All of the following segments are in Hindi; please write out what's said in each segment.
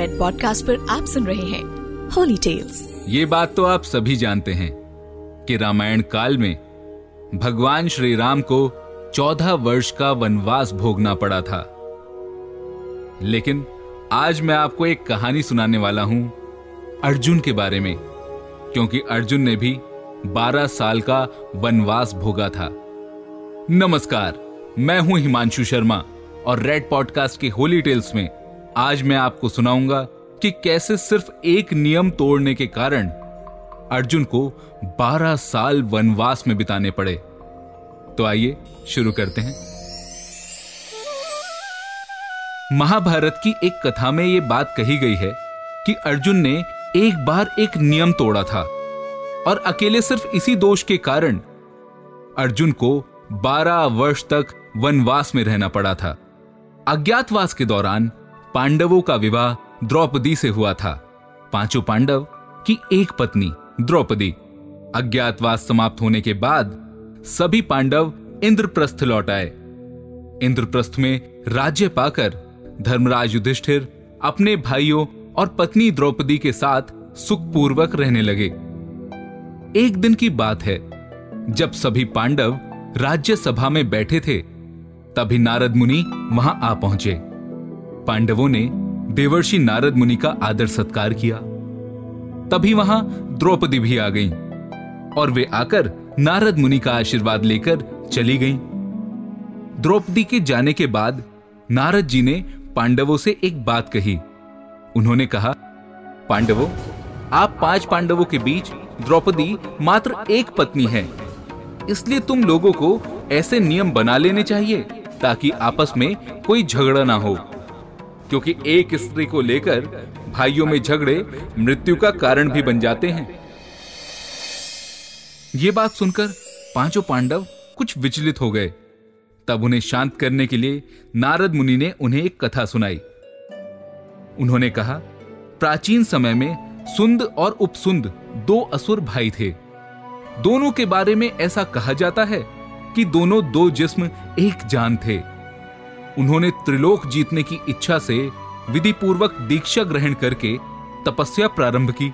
रेड पॉडकास्ट पर आप सुन रहे हैं होली टेल्स ये बात तो आप सभी जानते हैं कि रामायण काल में भगवान श्री राम को चौदह वर्ष का वनवास भोगना पड़ा था। लेकिन आज मैं आपको एक कहानी सुनाने वाला हूँ अर्जुन के बारे में, क्योंकि अर्जुन ने भी 12 साल का वनवास भोगा था। नमस्कार, मैं हूँ हिमांशु शर्मा और रेड पॉडकास्ट के होली टेल्स में आज मैं आपको सुनाऊँगा कि कैसे सिर्फ़ एक नियम तोड़ने के कारण अर्जुन को 12 साल वनवास में बिताने पड़े। तो आइए, शुरू करते हैं। महाभारत की एक कथा में यह बात कही गई है कि अर्जुन ने एक बार एक नियम तोड़ा था और अकेले सिर्फ़ इसी दोष के कारण अर्जुन को 12 वर्ष तक वनवास में रहना पड़ा था। अज्ञातवास के दौरान पांडवों का विवाह द्रौपदी से हुआ था। पाँचों पांडव की एक पत्नी, द्रौपदी। अज्ञातवास समाप्त होने के बाद सभी पांडव इंद्रप्रस्थ लौट आए। इंद्रप्रस्थ में राज्य पाकर धर्मराज युधिष्ठिर अपने भाइयों और पत्नी द्रौपदी के साथ सुखपूर्वक रहने लगे। एक दिन की बात है, जब सभी पांडव राज्य सभा में बैठे थे, तभी नारद मुनि वहाँ आ पहुँचे। पांडवों ने देवर्षि नारद मुनि का आदर सत्कार किया। तभी वहाँ द्रौपदी भी आ गईं और वे आकर नारद मुनि का आशीर्वाद लेकर चली गईं। द्रौपदी के जाने के बाद नारद जी ने पांडवों से एक बात कही। उन्होंने कहा, पांडवों, आप पाँच पांडवों के बीच द्रौपदी मात्र एक पत्नी है। इसलिए तुम लोगों को ऐसे नियम बना लेने चाहिए ताकि आपस में कोई झगड़ा ना हो। क्योंकि एक स्त्री को लेकर भाइयों में झगड़े मृत्यु का कारण भी बन जाते हैं। ये बात सुनकर पाँचों पांडव कुछ विचलित हो गए। तब उन्हें शांत करने के लिए नारद मुनि ने उन्हें एक कथा सुनाई। उन्होंने कहा, प्राचीन समय में सुंद और उपसुंद दो असुर भाई थे। दोनों के बारे में ऐसा कहा जाता है कि दोनों दो जिस्म एक जान थे। उन्होंने त्रिलोक जीतने की इच्छा से विधि पूर्वक दीक्षा ग्रहण करके तपस्या प्रारंभ की।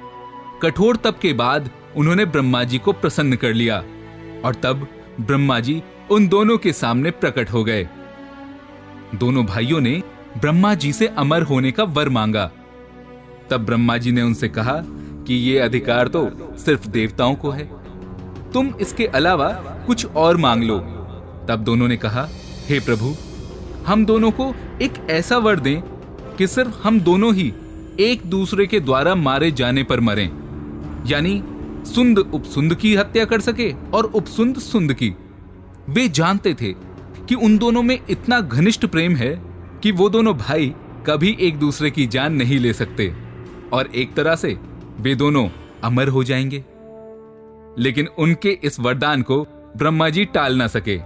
कठोर तप के बाद उन्होंने ब्रह्मा जी को प्रसन्न कर लिया और तब ब्रह्मा जी उन दोनों के सामने प्रकट हो गए। दोनों भाइयों ने ब्रह्मा जी से अमर होने का वर मांगा। तब ब्रह्मा जी ने उनसे कहा कि ये अधिकार तो सिर्फ़ देवताओं को है। तुम इसके अलावा कुछ और मांग लो। तब दोनों ने कहा, हे प्रभु हम दोनों को एक ऐसा वर दें कि सिर्फ़ हम दोनों ही एक दूसरे के द्वारा मारे जाने पर मरें। यानी, सुंद उपसुंद की हत्या कर सके और उपसुंद सुंद की। वे जानते थे कि उन दोनों में इतना घनिष्ठ प्रेम है कि वो दोनों भाई कभी एक दूसरे की जान नहीं ले सकते। और एक तरह से वे दोनों अमर हो जाएँगे। लेकिन उनके इस वरदान को ब्रह्मा जी टाल ना सके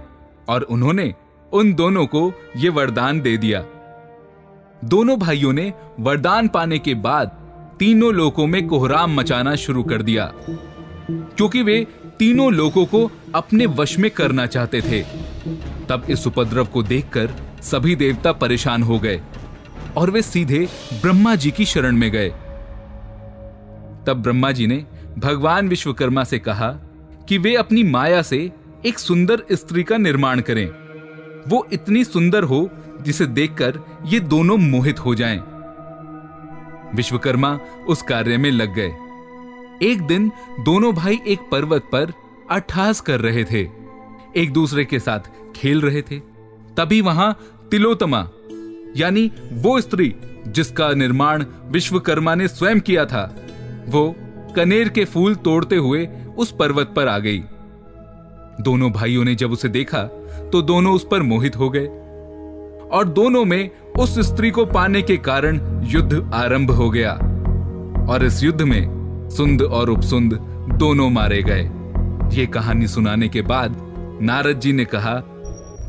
और उन्होंने उन दोनों को यह वरदान दे दिया। दोनों भाइयों ने वरदान पाने के बाद तीनों लोगों में कोहराम मचाना शुरू कर दिया, क्योंकि वे तीनों लोगों को अपने वश में करना चाहते थे। तब इस उपद्रव को देखकर सभी देवता परेशान हो गए और वे सीधे ब्रह्मा जी की शरण में गए। तब ब्रह्मा जी ने भगवान विश्वकर्मा से कहा कि वे अपनी माया से एक सुंदर स्त्री का निर्माण करें। वो इतनी सुंदर हो जिसे देखकर ये दोनों मोहित हो जाएँ। विश्वकर्मा उस कार्य में लग गए। एक दिन दोनों भाई एक पर्वत पर अठास कर रहे थे। एक दूसरे के साथ खेल रहे थे। तभी वहाँ तिलोतमा यानी वो स्त्री जिसका निर्माण विश्वकर्मा ने स्वयं किया था, वो कनेर के फूल तोड़ते हुए उस पर्वत पर आ गई। दोनों भाइयों ने जब उसे देखा तो दोनों उस पर मोहित हो गए। और दोनों में उस स्त्री को पाने के कारण युद्ध आरंभ हो गया। और इस युद्ध में सुंद और उपसुंद दोनों मारे गए। ये कहानी सुनाने के बाद नारद जी ने कहा,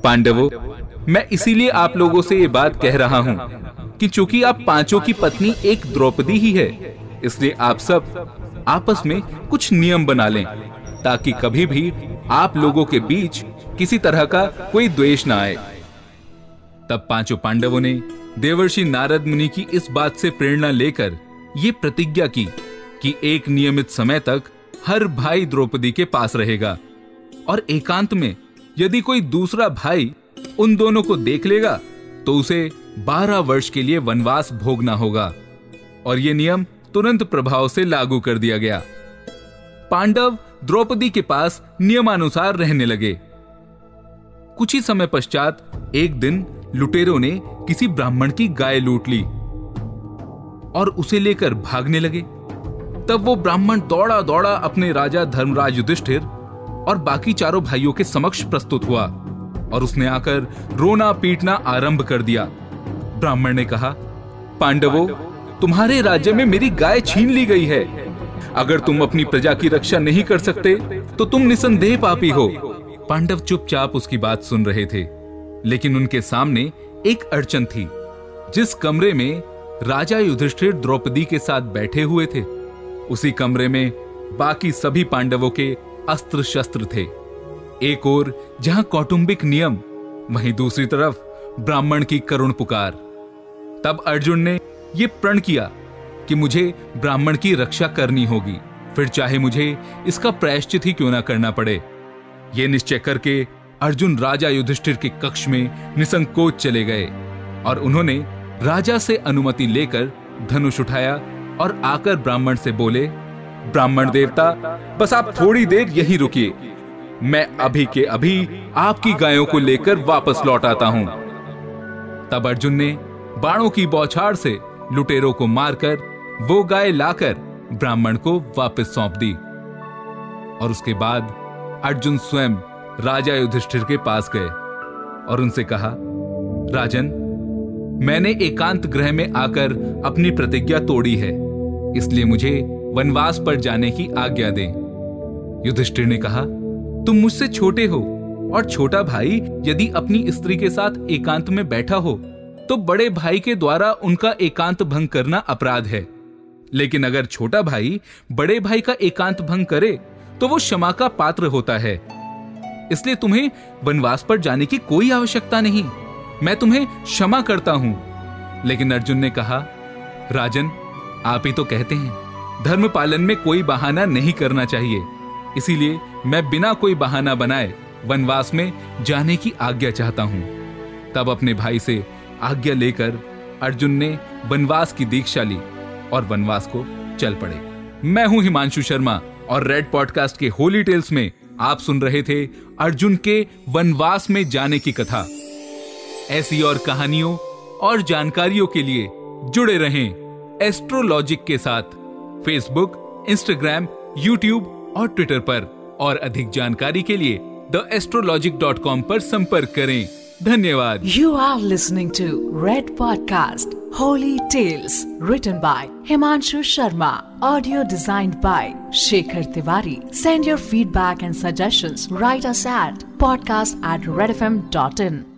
पांडवों, मैं इसीलिए आप लोगों से ये बात कह रहा हूँ कि चूँकि आप पाँचों की पत्नी एक द्रौपदी ही है, इसलिए आप सब आपस में कुछ नियम बना लें, ताकि कभी भी आप लोगों के बीच किसी तरह का कोई द्वेष ना आए। तब पाँचों पांडवों ने देवर्षि नारद मुनि की इस बात से प्रेरणा लेकर ये प्रतिज्ञा की कि एक नियमित समय तक हर भाई द्रौपदी के पास रहेगा और एकांत में यदि कोई दूसरा भाई उन दोनों को देख लेगा तो उसे बारह वर्ष के लिए वनवास भोगना होगा और यह नियम तुरंत प्रभाव से लागू कर दिया गया। पांडव द्रौपदी के पास नियमानुसार रहने लगे। कुछ ही समय पश्चात एक दिन लुटेरों ने किसी ब्राह्मण की गाय लूट ली और उसे लेकर भागने लगे। तब वो ब्राह्मण दौड़ा दौड़ा अपने राजा धर्मराज युधिष्ठिर और बाकी चारों भाइयों के समक्ष प्रस्तुत हुआ और उसने आकर रोना पीटना आरंभ कर दिया। ब्राह्मण ने कहा, पांडवों, तुम्हारे राज्य में मेरी गाय छीन ली गई है। अगर तुम अपनी प्रजा की रक्षा नहीं कर सकते तो तुम निसंदेह पापी हो। पांडव चुपचाप उसकी बात सुन रहे थे, लेकिन उनके सामने एक अड़चन थी, जिस कमरे में राजा युधिष्ठिर द्रौपदी के साथ बैठे हुए थे। उसी कमरे में बाकी सभी पांडवों के अस्त्र शस्त्र थे। एक और जहाँ कौटुंबिक नियम, वहीं दूसरी तरफ़ ब्राह्मण की करुण पुकार। तब अर्जुन ने यह प्रण किया कि मुझे ब्राह्मण की रक्षा करनी होगी, फिर चाहे मुझे इसका प्रायश्चित ही क्यों ना करना पड़े। यह निश्चय करके अर्जुन राजा युधिष्ठिर के कक्ष में निसंकोच चले गए और उन्होंने राजा से अनुमति लेकर धनुष उठाया और आकर ब्राह्मण से बोले, ब्राह्मण देवता, बस आप थोड़ी देर यहीं रुकिए। मैं अभी के अभी आपकी गायों को लेकर वापस लौट आता हूँ। तब अर्जुन ने बाणों की बौछार से लुटेरों को मारकर वो गाय लाकर ब्राह्मण को वापस सौंप दी। और उसके बाद अर्जुन स्वयं राजा युधिष्ठिर के पास गए और उनसे कहा, राजन, मैंने एकांत ग्रह में आकर अपनी प्रतिज्ञा तोड़ी है, इसलिए मुझे वनवास पर जाने की आज्ञा दें। युधिष्ठिर ने कहा, तुम मुझसे छोटे हो और छोटा भाई यदि अपनी स्त्री के साथ एकांत में बैठा हो तो बड़े भाई के द्वारा उनका एकांत भंग करना अपराध है। लेकिन अगर छोटा भाई बड़े भाई का एकांत भंग करे तो वो क्षमा का पात्र होता है। इसलिए तुम्हें वनवास पर जाने की कोई आवश्यकता नहीं। मैं तुम्हें क्षमा करता हूँ। लेकिन अर्जुन ने कहा, राजन, आप ही तो कहते हैं, धर्म पालन में कोई बहाना नहीं करना चाहिए। इसीलिए मैं बिना कोई बहाना बनाए वनवास में जाने की आज्ञा चाहता हूँ। तब अपने भाई से आज्ञा लेकर अर्जुन ने वनवास की दीक्षा ली और वनवास को चल पड़े। मैं हूँ हिमांशु शर्मा। और रेड पॉडकास्ट के होली टेल्स में आप सुन रहे थे अर्जुन के वनवास में जाने की कथा। ऐसी और कहानियों और जानकारियों के लिए जुड़े रहें एस्ट्रोलॉजिक के साथ। फेसबुक इंस्टाग्राम यूट्यूब और ट्विटर पर। और अधिक जानकारी के लिए द एस्ट्रोलॉजिक डॉट कॉम पर संपर्क करें। धन्यवाद। You are listening to red podcast Holy Tales, written by Himanshu Sharma, audio designed by Shekhar Tiwari. Send your feedback and suggestions. Write us at podcast at redfm.in.